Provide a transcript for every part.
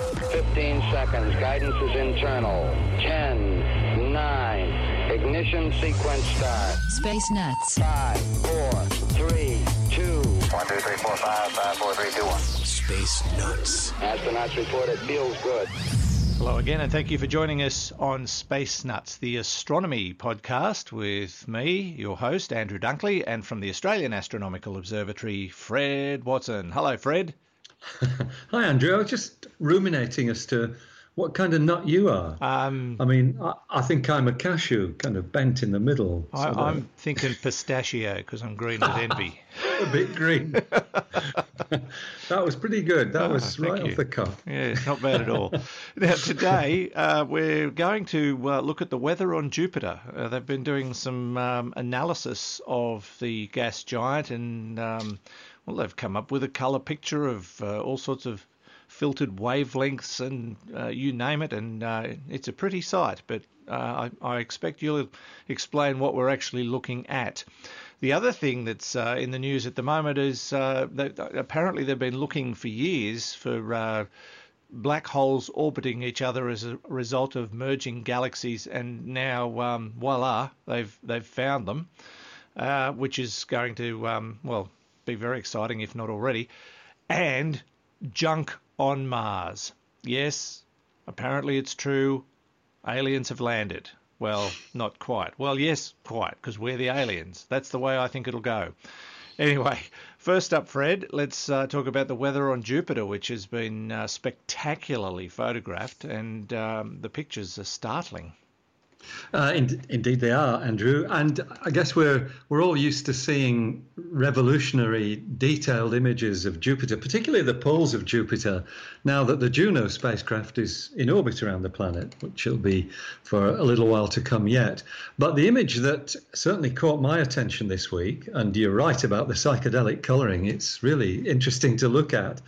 15 seconds. Guidance is internal. 10, 9. Ignition sequence start. Space Nuts. 5, 4, 3, 2. 1, 2, 3, 4, 5, 5, 4, 3, 2, 1. Space Nuts. Astronauts report it feels good. Hello again, and thank you for joining us on Space Nuts, the astronomy podcast with me, your host, Andrew Dunkley, and from the Australian Astronomical Observatory, Fred Watson. Hello, Fred. Hi, Andrew. I was just ruminating as to what kind of nut you are. Um, I mean, I, I, think I'm a cashew, kind of bent in the middle. I, am thinking pistachio because I'm green with envy. a bit green. that was pretty good. That oh, was right you. off the cuff. Yeah, not bad at all. now, today uh, we're going to uh, look at the weather on Jupiter. Uh, they've been doing some um, analysis of the gas giant and. Um, well, they've come up with a colour picture of uh, all sorts of filtered wavelengths and uh, you name it, and uh, it's a pretty sight. But uh, I, I, expect you'll explain what we're actually looking at. The other thing that's uh, in the news at the moment is uh, that apparently they've been looking for years for black holes orbiting each other as a result of merging galaxies, and now um, voila, they've they've found them, uh, which is going to um, well be very exciting if not already, and junk on Mars. Yes, apparently it's true. Aliens have landed. Well, not quite. Well, yes, quite, because we're the aliens. That's the way I think it'll go. Anyway, first up, Fred, let's uh, talk about the weather on Jupiter, which has been uh, spectacularly photographed, and um, the pictures are startling. Uh, in, indeed, they are, Andrew. And I guess we're we're all used to seeing revolutionary, detailed images of Jupiter, particularly the poles of Jupiter. Now that the Juno spacecraft is in orbit around the planet, which will be for a little while to come yet. But the image that certainly caught my attention this week, and you're right about the psychedelic colouring. It's really interesting to look at.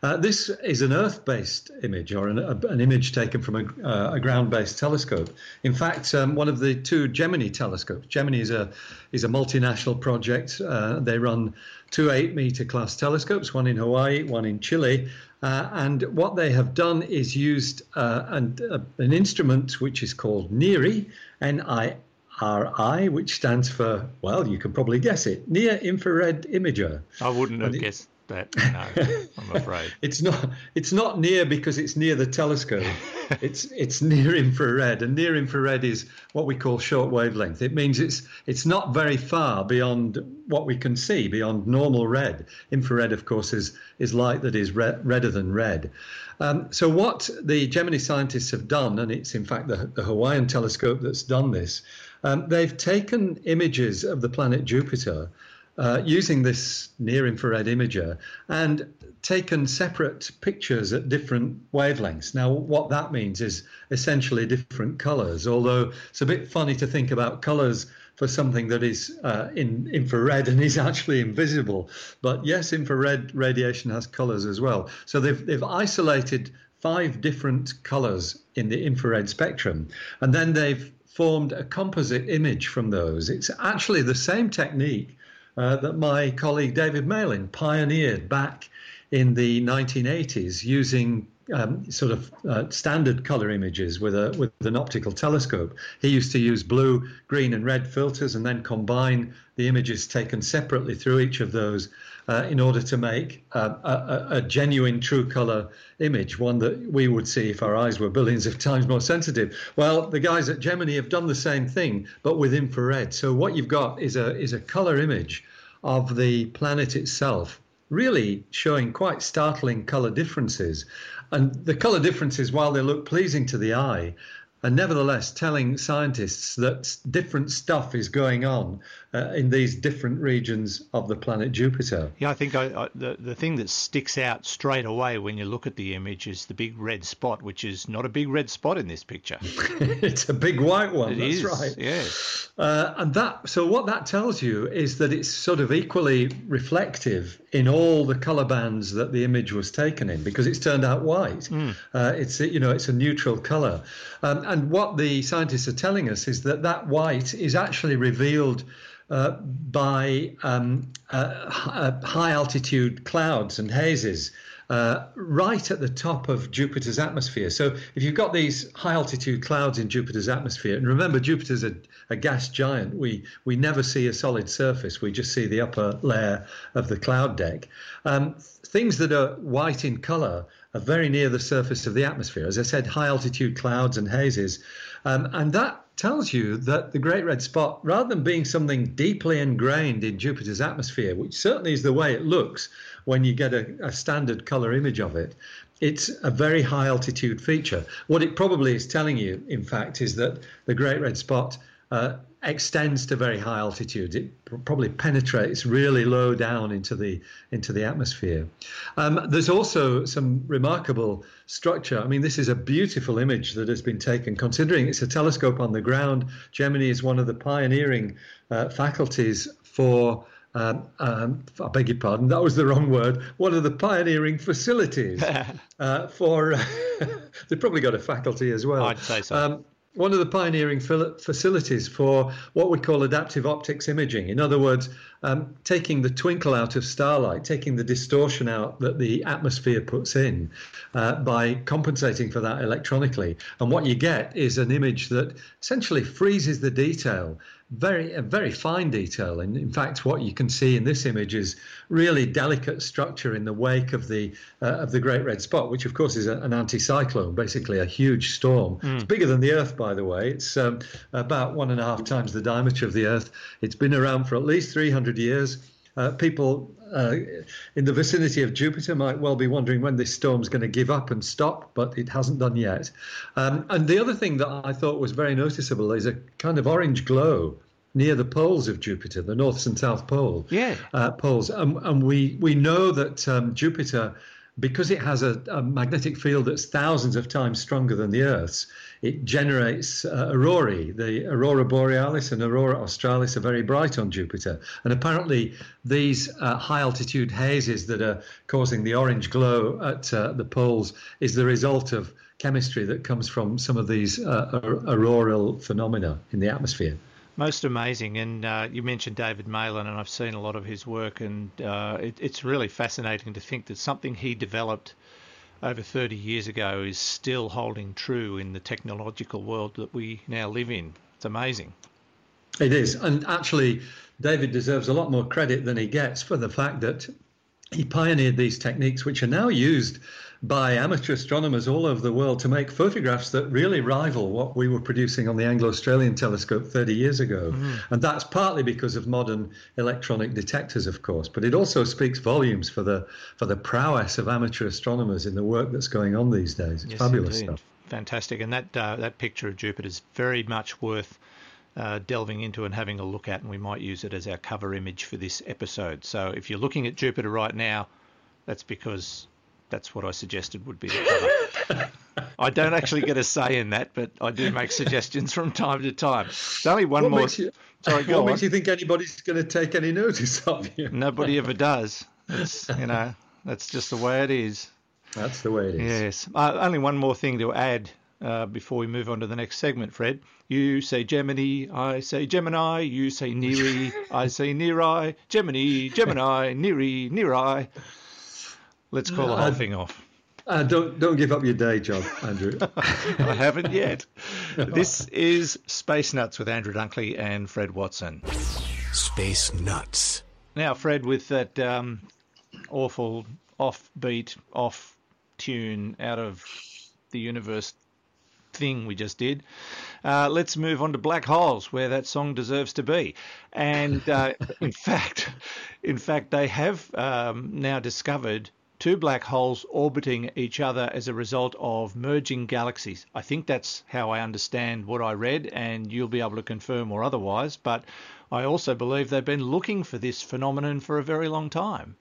Uh, this is an Earth-based image, or an, a, an image taken from a, uh, a ground-based telescope. In fact, um, one of the two Gemini telescopes. Gemini is a is a multinational project. Uh, they run two eight-meter class telescopes, one in Hawaii, one in Chile, Uh, and what they have done is used uh, an, uh, an instrument which is called NIRI, N I R I, which stands for, well, you can probably guess it, Near Infrared Imager. I wouldn't have guessed that. No, I'm afraid. It's not. It's not near because it's near the telescope. it's it's near infrared, and near infrared is what we call short wavelength. It means it's it's not very far beyond what we can see, beyond normal red. Infrared, of course, is is light that is re- redder than red. Um, so what the Gemini scientists have done, and it's in fact the, the Hawaiian telescope that's done this, um, they've taken images of the planet Jupiter uh, using this near infrared imager and taken separate pictures at different wavelengths. Now, what that means is essentially different colors, although it's a bit funny to think about colors for something that is uh, in infrared and is actually invisible. But yes, infrared radiation has colors as well. So they've, they've isolated five different colors in the infrared spectrum, and then they've formed a composite image from those. It's actually the same technique uh, that my colleague David Malin pioneered back in the 1980s using um, sort of uh, standard color images with a with an optical telescope. He used to use blue, green, and red filters, and then combine the images taken separately through each of those uh, in order to make uh, a, a genuine true color image, one that we would see if our eyes were billions of times more sensitive. Well, the guys at Gemini have done the same thing, but with infrared. So what you've got is a is a color image of the planet itself, really showing quite startling color differences. And the color differences, while they look pleasing to the eye, are nevertheless telling scientists that different stuff is going on uh, in these different regions of the planet Jupiter. Yeah, I think I, I, the the thing that sticks out straight away when you look at the image is the big red spot, which is not a big red spot in this picture. it's a big white one. It that's is, right. Yes. Uh, and that so what that tells you is that it's sort of equally reflective in all the color bands that the image was taken in because it's turned out white. Uh, it's you know it's a neutral color, um, and what the scientists are telling us is that that white is actually revealed. Uh, by um, uh, uh, high altitude clouds and hazes uh, right at the top of Jupiter's atmosphere. So if you've got these high altitude clouds in Jupiter's atmosphere, and remember Jupiter's a, a gas giant, we we never see a solid surface. We just see the upper layer of the cloud deck. Um, things that are white in color are very near the surface of the atmosphere. As I said, high altitude clouds and hazes, um, and that tells you that the Great Red Spot, rather than being something deeply ingrained in Jupiter's atmosphere, which certainly is the way it looks when you get a, a standard color image of it, it's a very high altitude feature. What it probably is telling you, in fact, is that the Great Red Spot uh, extends to very high altitudes. It pr- probably penetrates really low down into the into the atmosphere. Um, there's also some remarkable structure. I mean, this is a beautiful image that has been taken. Considering it's a telescope on the ground, Gemini is one of the pioneering uh, faculties for. Um, um, I beg your pardon, that was the wrong word. One of the pioneering facilities uh, for. they've probably got a faculty as well. I'd say so. One of the pioneering facilities for what we call adaptive optics imaging. In other words, um, taking the twinkle out of starlight, taking the distortion out that the atmosphere puts in uh, by compensating for that electronically. And what you get is an image that essentially freezes the detail, very, a very fine detail. And in fact, what you can see in this image is really delicate structure in the wake of the uh, of the Great Red Spot, which of course is a, an anticyclone, basically a huge storm. It's bigger than the Earth, by the way. It's um, about one and a half times the diameter of the Earth. It's been around for at least 300 years. Uh, people uh, in the vicinity of Jupiter might well be wondering when this storm's going to give up and stop, but it hasn't done yet. Um, and the other thing that I thought was very noticeable is a kind of orange glow near the poles of Jupiter, the north and south pole Yeah. uh, poles. Um, and we, we know that um, Jupiter, because it has a, a magnetic field that's thousands of times stronger than the Earth's, it generates uh, aurorae. The aurora borealis and aurora australis are very bright on Jupiter. And apparently, these uh, high altitude hazes that are causing the orange glow at uh, the poles is the result of chemistry that comes from some of these uh, auroral phenomena in the atmosphere. Most amazing, and uh, you mentioned David Malin, and I've seen a lot of his work, and uh, it, it's really fascinating to think that something he developed over 30 years ago is still holding true in the technological world that we now live in. It's amazing. It is. And actually, David deserves a lot more credit than he gets for the fact that he pioneered these techniques, which are now used by amateur astronomers all over the world to make photographs that really rival what we were producing on the Anglo Australian telescope 30 years ago. Mm. And that's partly because of modern electronic detectors, of course, but it also speaks volumes for the for the prowess of amateur astronomers in the work that's going on these days. It's yes, fabulous indeed. stuff. Fantastic. And that, uh, that picture of Jupiter is very much worth. Uh, delving into and having a look at, and we might use it as our cover image for this episode. So, if you're looking at Jupiter right now, that's because that's what I suggested would be the cover. I don't actually get a say in that, but I do make suggestions from time to time. There's only one what more. Makes you, Sorry, what go makes you think anybody's going to take any notice of you? Nobody ever does. It's you know that's just the way it is. That's the way it is. Yes. Uh, only one more thing to add uh, before we move on to the next segment, Fred. You say Gemini, I say Gemini. You say Neri, I say Neri. Gemini, Gemini, Neri, Neri. Let's call the whole Uh, thing off. Uh, don't don't give up your day job, Andrew. I haven't yet. This is Space Nuts with Andrew Dunkley and Fred Watson. Space Nuts. Now, Fred, with that um, awful offbeat, off tune out of the universe thing we just did, uh, let's move on to black holes, where that song deserves to be. And uh, in fact, in fact, they have um, now discovered two black holes orbiting each other as a result of merging galaxies. I think that's how I understand what I read, and you'll be able to confirm or otherwise. But I also believe they've been looking for this phenomenon for a very long time.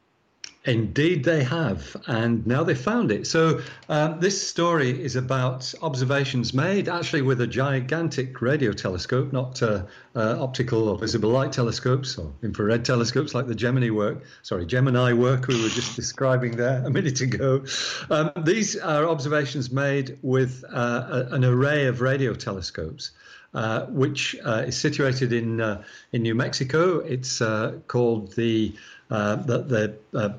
Indeed, they have, and now they found it. So, um, this story is about observations made actually with a gigantic radio telescope, not uh, uh, optical or visible light telescopes or infrared telescopes like the Gemini work. Sorry, Gemini work we were just describing there a minute ago. Um, these are observations made with uh, a, an array of radio telescopes. Uh, which uh, is situated in uh, in New Mexico. It's called the uh, the, the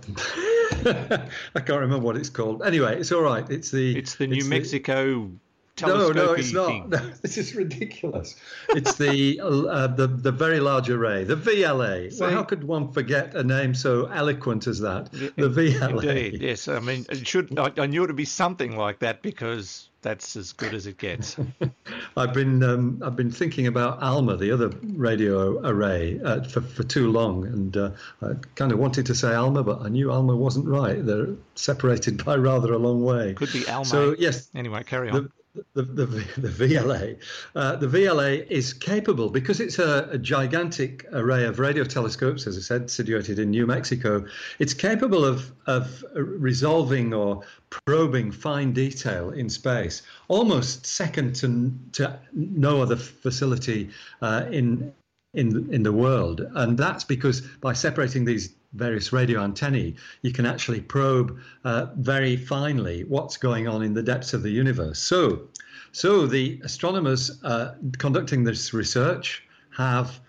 I can't remember what it's called. Anyway, it's all right. It's the it's the New it's Mexico. The, no, no, it's not. No, this is ridiculous. It's the uh, the the very large array, the VLA. So, well, how could one forget a name so eloquent as that? The VLA. Indeed, yes. I mean, it should. I, I knew it would be something like that because that's as good as it gets. I've been um, I've been thinking about ALMA, the other radio array, uh, for for too long, and uh, I kind of wanted to say ALMA, but I knew ALMA wasn't right. They're separated by rather a long way. Could be ALMA. So yes. Anyway, carry on. The, the, the, VLA. Uh, the VLA is capable, because it's a, a, gigantic array of radio telescopes, as I said, situated in New Mexico, it's capable of, of resolving or probing fine detail in space, almost second to, to no other facility uh, in, in, in the world. And that's because by separating these various radio antennae, you can actually probe uh, very finely what's going on in the depths of the universe. So, so the astronomers uh, conducting this research have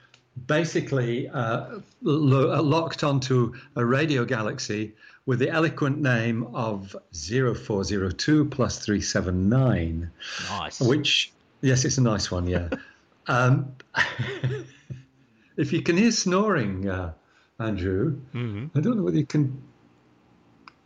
basically uh, lo- locked onto a radio galaxy with the eloquent name of 0402 plus 379. Nice. Which, yes, it's a nice one, yeah. um, if you can hear snoring, uh, Andrew. Mm-hmm. I don't know whether you can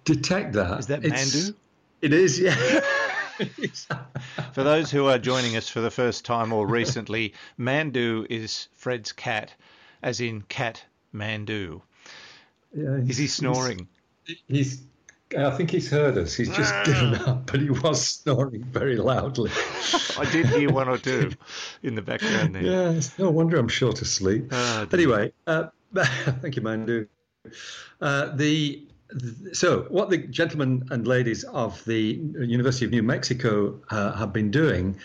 detect that. Is that Mandu? It is, yeah. for those who are joining us for the first time or recently, Mandu is Fred's cat, as in cat Mandu. Yeah, is he snoring? He's, he's I think he's heard us. He's just given up, but he was snoring very loudly. I did hear one or two in the background there. Yeah, no wonder I'm short of sleep. Oh, anyway, uh, thank you, Mandu. Uh, the so what the gentlemen and ladies of the University of New Mexico uh, have been doing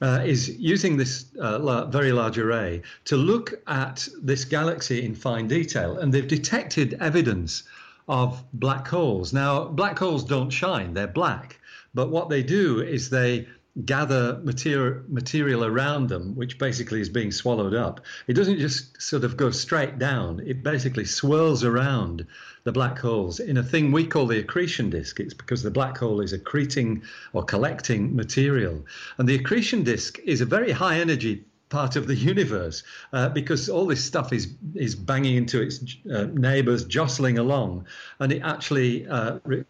uh, is using this uh, la- very large array to look at this galaxy in fine detail, and they've detected evidence of black holes. Now, black holes don't shine; they're black. But what they do is they gather material material around them, which basically is being swallowed up. It doesn't just sort of go straight down. It basically swirls around the black holes in a thing we call the accretion disk. It's because the black hole is accreting or collecting material, and the accretion disk is a very high energy part of the universe uh, because all this stuff is is banging into its uh, neighbors, jostling along, and it actually uh, re-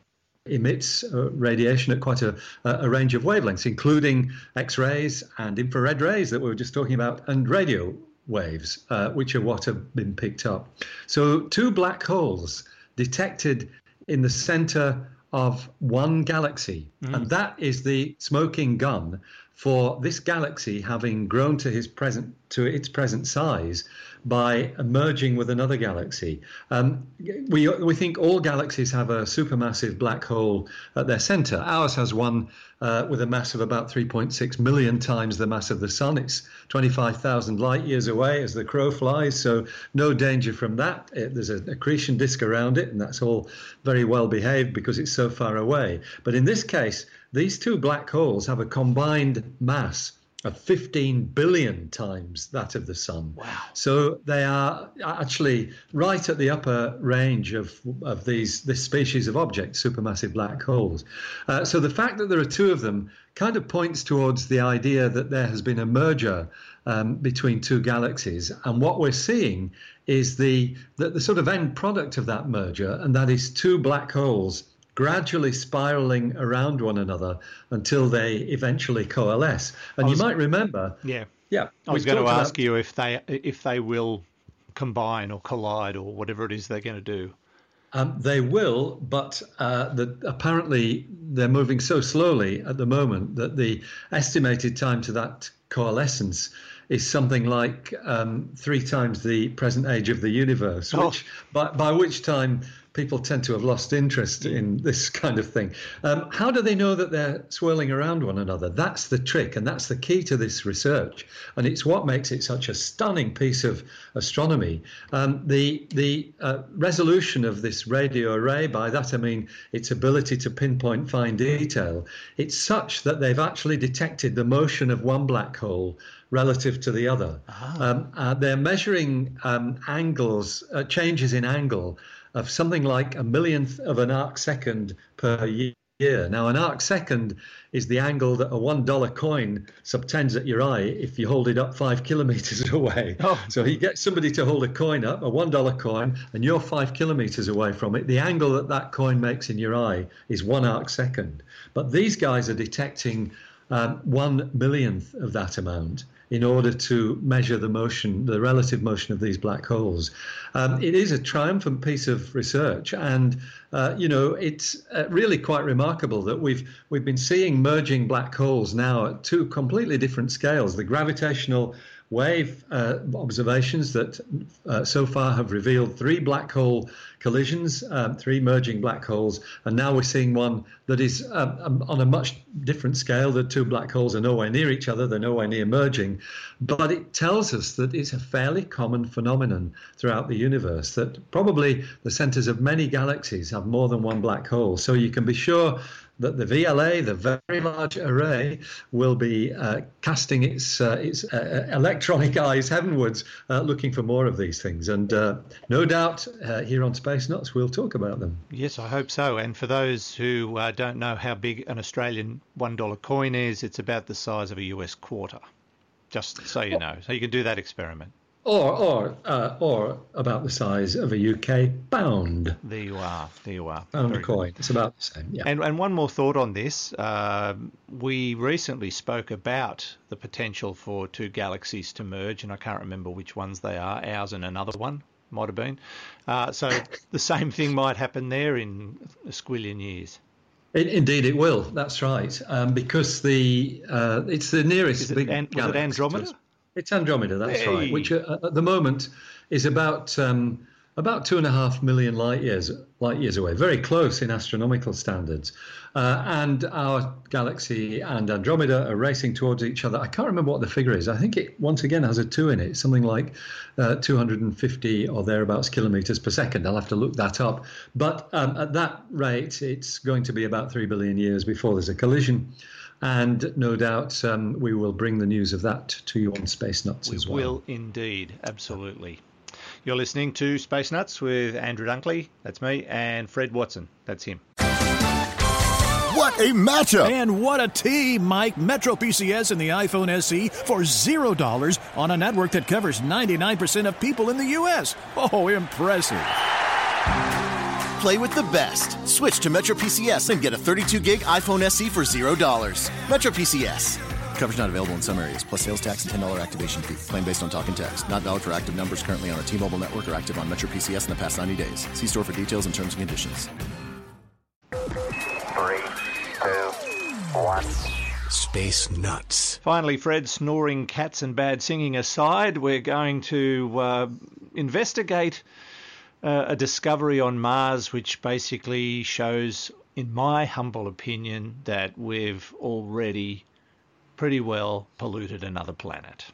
emits uh, radiation at quite a, a, range of wavelengths, including X-rays and infrared rays that we were just talking about, and radio waves, uh, which are what have been picked up. So two black holes detected in the center of one galaxy, mm. and that is the smoking gun for this galaxy having grown to his present to its present size by merging with another galaxy. Um, we we think all galaxies have a supermassive black hole at their center. Ours has one uh, with a mass of about 3.6 million times the mass of the sun. It's 25,000 light years away as the crow flies, so no danger from that. It, there's an accretion disk around it, and that's all very well behaved because it's so far away. But in this case, these two black holes have a combined mass of 15 billion times that of the sun. Wow. So they are actually right at the upper range of, of these this species of object, supermassive black holes. Uh, so the fact that there are two of them kind of points towards the idea that there has been a merger um, between two galaxies. And what we're seeing is the, the, the sort of end product of that merger, and that is two black holes gradually spiraling around one another until they eventually coalesce. And was, you might remember. Yeah. Yeah. I was going to ask about, you if they if they will combine or collide or whatever it is they're going to do. Um, they will, but uh, the, apparently they're moving so slowly at the moment that the estimated time to that coalescence is something like um, three times the present age of the universe, oh. which by, by which time people tend to have lost interest in this kind of thing. Um, how do they know that they're swirling around one another? That's the trick, and that's the key to this research. And it's what makes it such a stunning piece of astronomy. Um, the the uh, resolution of this radio array, by that I mean its ability to pinpoint fine detail, it's such that they've actually detected the motion of one black hole relative to the other. Ah. Um, uh, they're measuring um, angles, uh, changes in angle of something like a millionth of an arc second per year. Now, an arc second is the angle that a one dollar coin subtends at your eye if you hold it up five kilometers away. Oh. So he gets somebody to hold a coin up, a one dollar coin, and you're five kilometers away from it. The angle that that coin makes in your eye is one arc second. But these guys are detecting um, one millionth of that amount in order to measure the motion, the relative motion of these black holes. Um, it is a triumphant piece of research, and uh, you know it's uh, really quite remarkable that we've we've been seeing merging black holes now at two completely different scales: the gravitational wave uh, observations that uh, so far have revealed three black hole collisions, um, three merging black holes, and now we're seeing one that is um, um, on a much different scale. The two black holes are nowhere near each other, they're nowhere near merging, but it tells us that it's a fairly common phenomenon throughout the universe, that probably the centers of many galaxies have more than one black hole. So you can be sure that the VLA, the Very Large Array, will be uh, casting its uh, its uh, electronic eyes heavenwards, uh, looking for more of these things. And uh, no doubt, uh, here on Space Nuts, we'll talk about them. Yes, I hope so. And for those who don't know how big an Australian one dollar coin is, it's about the size of a US quarter. Just so you know, so you can do that experiment or or uh, or about the size of a UK pound. There you are. There you are. Pound Very coin. Good. It's about the same. Yeah. And and one more thought on this. Uh, we recently spoke about the potential for two galaxies to merge, and I can't remember which ones they are. Ours and another one might have been. Uh, so the same thing might happen there in a squillion years. indeed, it will. That's right. Um, because the uh, it's the nearest it, big. An, was it Andromeda? It's Andromeda, that's hey. right, which uh, at the moment is about um, about two and a half million light years light years away, very close in astronomical standards. Uh, and our galaxy and Andromeda are racing towards each other. I can't remember what the figure is. I think it once again has a two in it, something like uh, 250 or thereabouts kilometers per second. I'll have to look that up. But um, at that rate, it's going to be about three billion years before there's a collision. And no doubt um, we will bring the news of that to you on Space Nuts we as well. We will indeed, absolutely. You're listening to Space Nuts with Andrew Dunkley, that's me, and Fred Watson, that's him. What a matchup! And what a team, Mike. Metro PCS and the iPhone SE for $0 on a network that covers 99% of people in the U.S. Oh, impressive. Play with the best. Switch to Metro PCS and get a 32 gig iPhone SE for $0. Metro PCS. Coverage not available in some areas, plus sales tax and $10 activation fee. Claim based on talk and text. Not valid for active numbers currently on a T Mobile network or active on Metro PCS in the past 90 days. See store for details and terms and conditions. Three, two, one. Space Nuts. Finally, Fred, snoring cats and bad singing aside, we're going to uh, investigate uh, a discovery on Mars which basically shows, in my humble opinion, that we've already pretty well polluted another planet.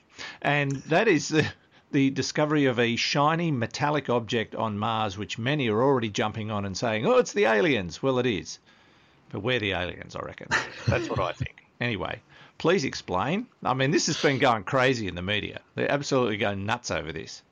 And that is the, the discovery of a shiny metallic object on Mars, which many are already jumping on and saying, oh, it's the aliens. Well, it is. But we're the aliens, I reckon. That's what I think. Anyway, please explain. I mean, this has been going crazy in the media. They're absolutely going nuts over this.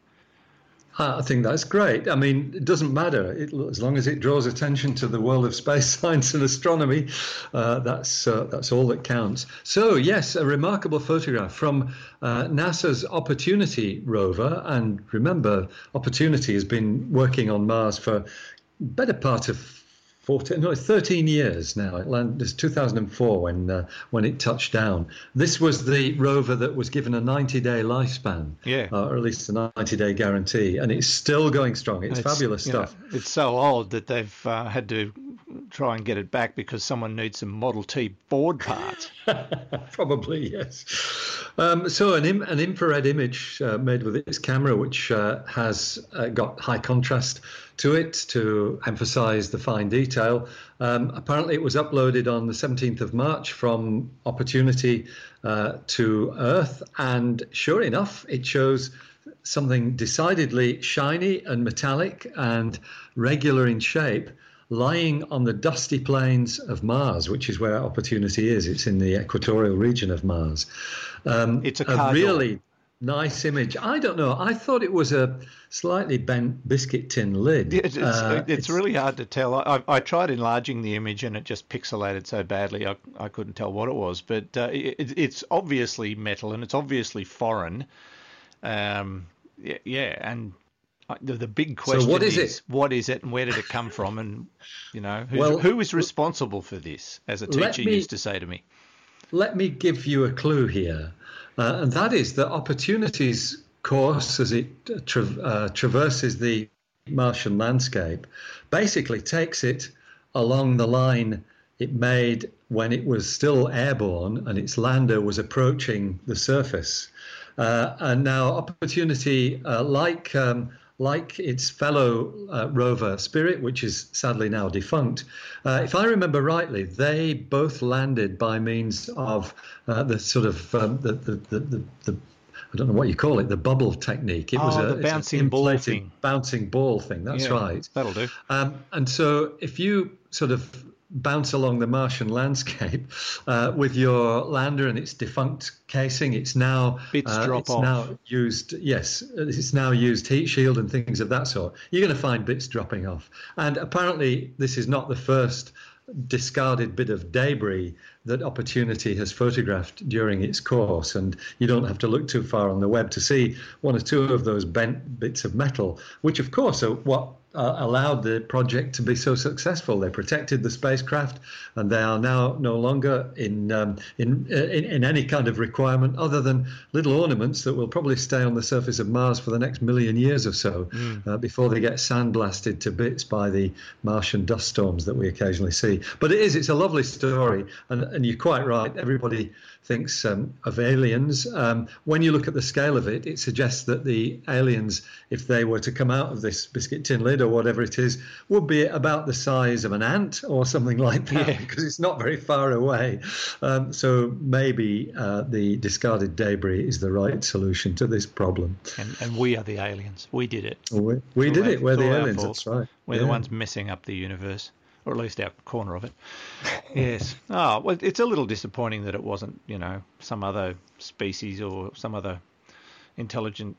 I think that's great. I mean, it doesn't matter it, as long as it draws attention to the world of space science and astronomy. Uh, that's uh, that's all that counts. So yes, a remarkable photograph from uh, NASA's Opportunity rover, and remember, Opportunity has been working on Mars for better part of 14, no, 13 years now. It landed, it's 2004 when uh, when it touched down. This was the rover that was given a 90-day lifespan, yeah, uh, or at least a 90-day guarantee, and it's still going strong. It's, It's, fabulous you know, stuff. it's so old that they've uh, had to try and get it back because someone needs some Model T Ford parts. Probably yes. Um, so an, Im- an infrared image uh, made with its camera, which uh, has uh, got high contrast to it to emphasize the fine detail. Um, apparently, it was uploaded on the 17th of March from Opportunity uh, to Earth, and sure enough, it shows something decidedly shiny and metallic and regular in shape lying on the dusty plains of Mars, which is where Opportunity is. It's in the equatorial region of Mars. Um, It's a door. really nice image. I don't know. I thought it was a slightly bent biscuit tin lid. It's, it's, Uh, it's really hard to tell. I, I, tried enlarging the image and it just pixelated so badly I, I couldn't tell what it was. But uh, it, it's obviously metal and it's obviously foreign. Um, yeah, yeah, and the, the big question so what is it? What is it and where did it come from? And, you know, Well, who is responsible for this, as a teacher me- used to say to me. Let me give you a clue here, uh, and that is that Opportunity's course as it tra- uh, traverses the Martian landscape basically takes it along the line it made when it was still airborne and its lander was approaching the surface. Uh, and now, Opportunity, uh, like um, like its fellow uh, rover Spirit, which is sadly now defunct, uh, if I remember rightly, they both landed by means of uh, the sort of um, the, the, the, the, I don't know what you call it, the bubble technique. It was Oh, a the bouncing ball thing. bouncing ball thing. That's Yeah, right. That'll do. Um, and so if you sort of bounce along the Martian landscape uh, with your lander and its defunct casing, it's now Bits uh, drop it's off. now used. Yes, it's now used heat shield and things of that sort. You're going to find bits dropping off, and apparently this is not the first discarded bit of debris that Opportunity has photographed during its course. And you don't have to look too far on the web to see one or two of those bent bits of metal, which, of course, are what uh, allowed the project to be so successful. They protected the spacecraft, and they are now no longer in um, in, uh, in in any kind of requirement other than little ornaments that will probably stay on the surface of Mars for the next million years or so uh, before they get sandblasted to bits by the Martian dust storms that we occasionally see. But it is it's a lovely story, and and you're quite right. Everybody thinks um, of aliens. Um, when you look at the scale of it, it suggests that the aliens, if they were to come out of this biscuit tin lid or whatever it is, would be about the size of an ant or something like that, Yeah. because it's not very far away. Um, so maybe uh, the discarded debris is the right solution to this problem. And, and we are the aliens. We did it. We, we did it. We're the aliens. That's right. We're the ones messing up the universe. Or at least our corner of it. yes. Oh, well, it's a little disappointing that it wasn't, you know, some other species or some other intelligent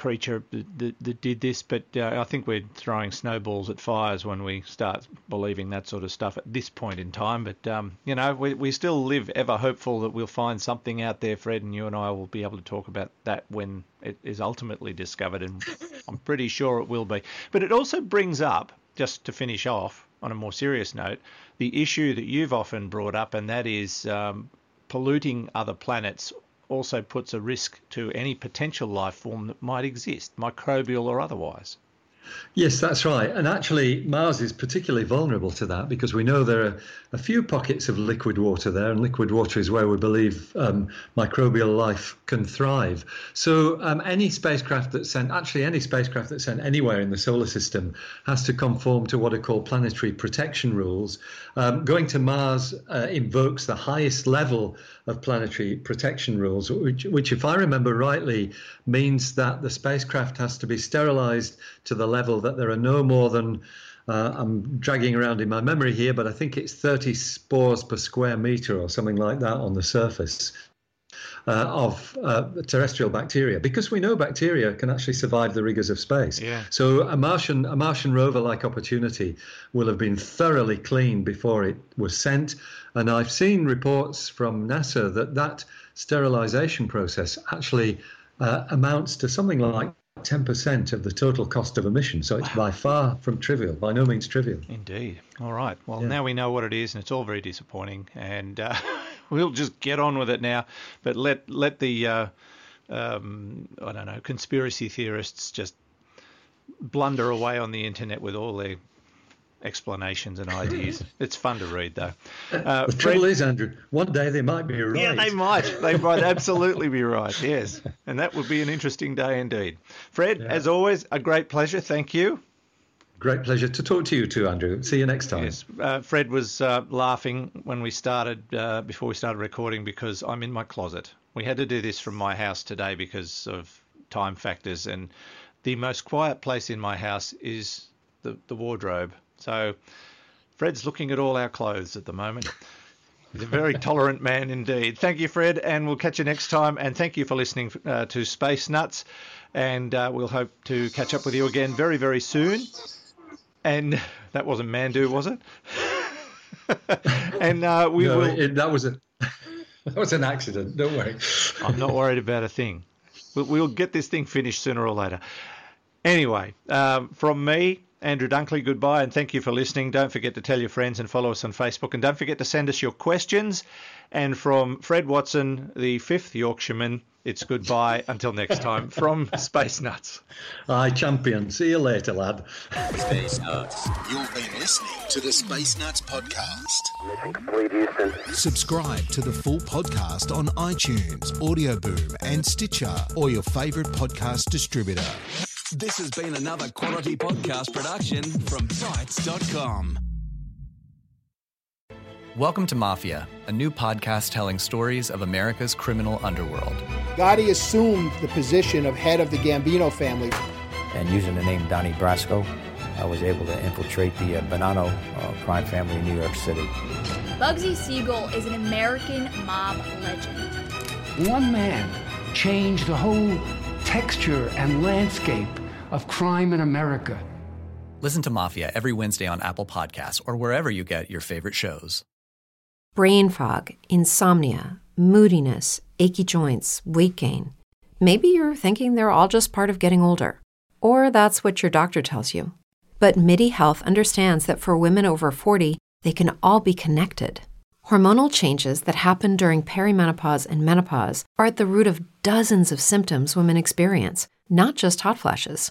creature that, that, that did this, but uh, I think we're throwing snowballs at fires when we start believing that sort of stuff at this point in time. But, um, you know, we, we still live ever hopeful that we'll find something out there, Fred, and you and I will be able to talk about that when it is ultimately discovered, and I'm pretty sure it will be. But it also brings up, just to finish off on a more serious note, the issue that you've often brought up, and that is um, polluting other planets also puts a risk to any potential life form that might exist, microbial or otherwise. Yes, that's right. And actually, Mars is particularly vulnerable to that because we know there are a few pockets of liquid water there, and liquid water is where we believe um, microbial life can thrive. So, um, any spacecraft that's sent, actually, any spacecraft that's sent anywhere in the solar system has to conform to what are called planetary protection rules. Um, going to Mars uh, invokes the highest level of planetary protection rules, which, which, if I remember rightly, means that the spacecraft has to be sterilized to the level that there are no more than uh, I'm dragging around in my memory here, but I think it's 30 spores per square meter or something like that on the surface. Uh, of uh, terrestrial bacteria because we know bacteria can actually survive the rigors of space. Yeah. So a Martian a Martian rover like opportunity will have been thoroughly cleaned before it was sent, and I've seen reports from NASA that that sterilization process actually uh, amounts to something like 10% of the total cost of a mission. So it's by far from trivial, by no means trivial. Indeed. All right. Well, Yeah. now we know what it is, and it's all very disappointing. And uh, we'll just get on with it now. But let let the uh, um, I don't know conspiracy theorists just blunder away on the internet with all their explanations and ideas. it's fun to read, though. Uh, the Fred- trouble is, Andrew, one day they might be right. Yeah, they might. They might absolutely be right. Yes, and that would be an interesting day indeed. Fred, as always, a great pleasure. Thank you. Great pleasure to talk to you too, Andrew. See you next time. Yes, uh, Fred was uh, laughing when we started uh, before we started recording because I'm in my closet. We had to do this from my house today because of time factors, and the most quiet place in my house is the, the wardrobe. So Fred's looking at all our clothes at the moment. He's a very tolerant man indeed. Thank you, Fred, and we'll catch you next time. And thank you for listening uh, to Space Nuts. And uh, we'll hope to catch up with you again very, very soon. And that wasn't Mandu, was it? and uh, we No, will. it- that was a that was an accident. Don't worry. I'm not worried about a thing. We'll, we'll get this thing finished sooner or later. Anyway, um, from me, Andrew Dunkley, goodbye and thank you for listening. Don't forget to tell your friends and follow us on Facebook. And don't forget to send us your questions. And from Fred Watson, the fifth Yorkshireman, it's goodbye until next time from Space Nuts. Aye, champion. See you later, lad. Space Nuts. You've been listening to the Space Nuts podcast. Mission complete, Houston. Subscribe to the full podcast on iTunes, Audio Boom, and Stitcher, or your favorite podcast distributor. This has been another quality podcast production from Bitesz.com. Welcome to Mafia, a new podcast telling stories of America's criminal underworld. Gotti assumed the position of head of the Gambino family. And using the name Donnie Brasco, I was able to infiltrate the uh, Bonanno uh, crime family in New York City. Bugsy Siegel is an American mob legend. One man changed the whole texture and landscape of crime in America. Listen to Mafia every Wednesday on Apple Podcasts or wherever you get your favorite shows. Brain fog, insomnia, moodiness, achy joints, weight gain. Maybe you're thinking they're all just part of getting older, or that's what your doctor tells you. But MIDI Health understands that for women over 40, they can all be connected. Hormonal changes that happen during perimenopause and menopause are at the root of dozens of symptoms women experience, not just hot flashes.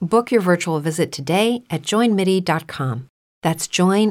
Book your virtual visit today at joinmidi.com. That's joinmidi.com.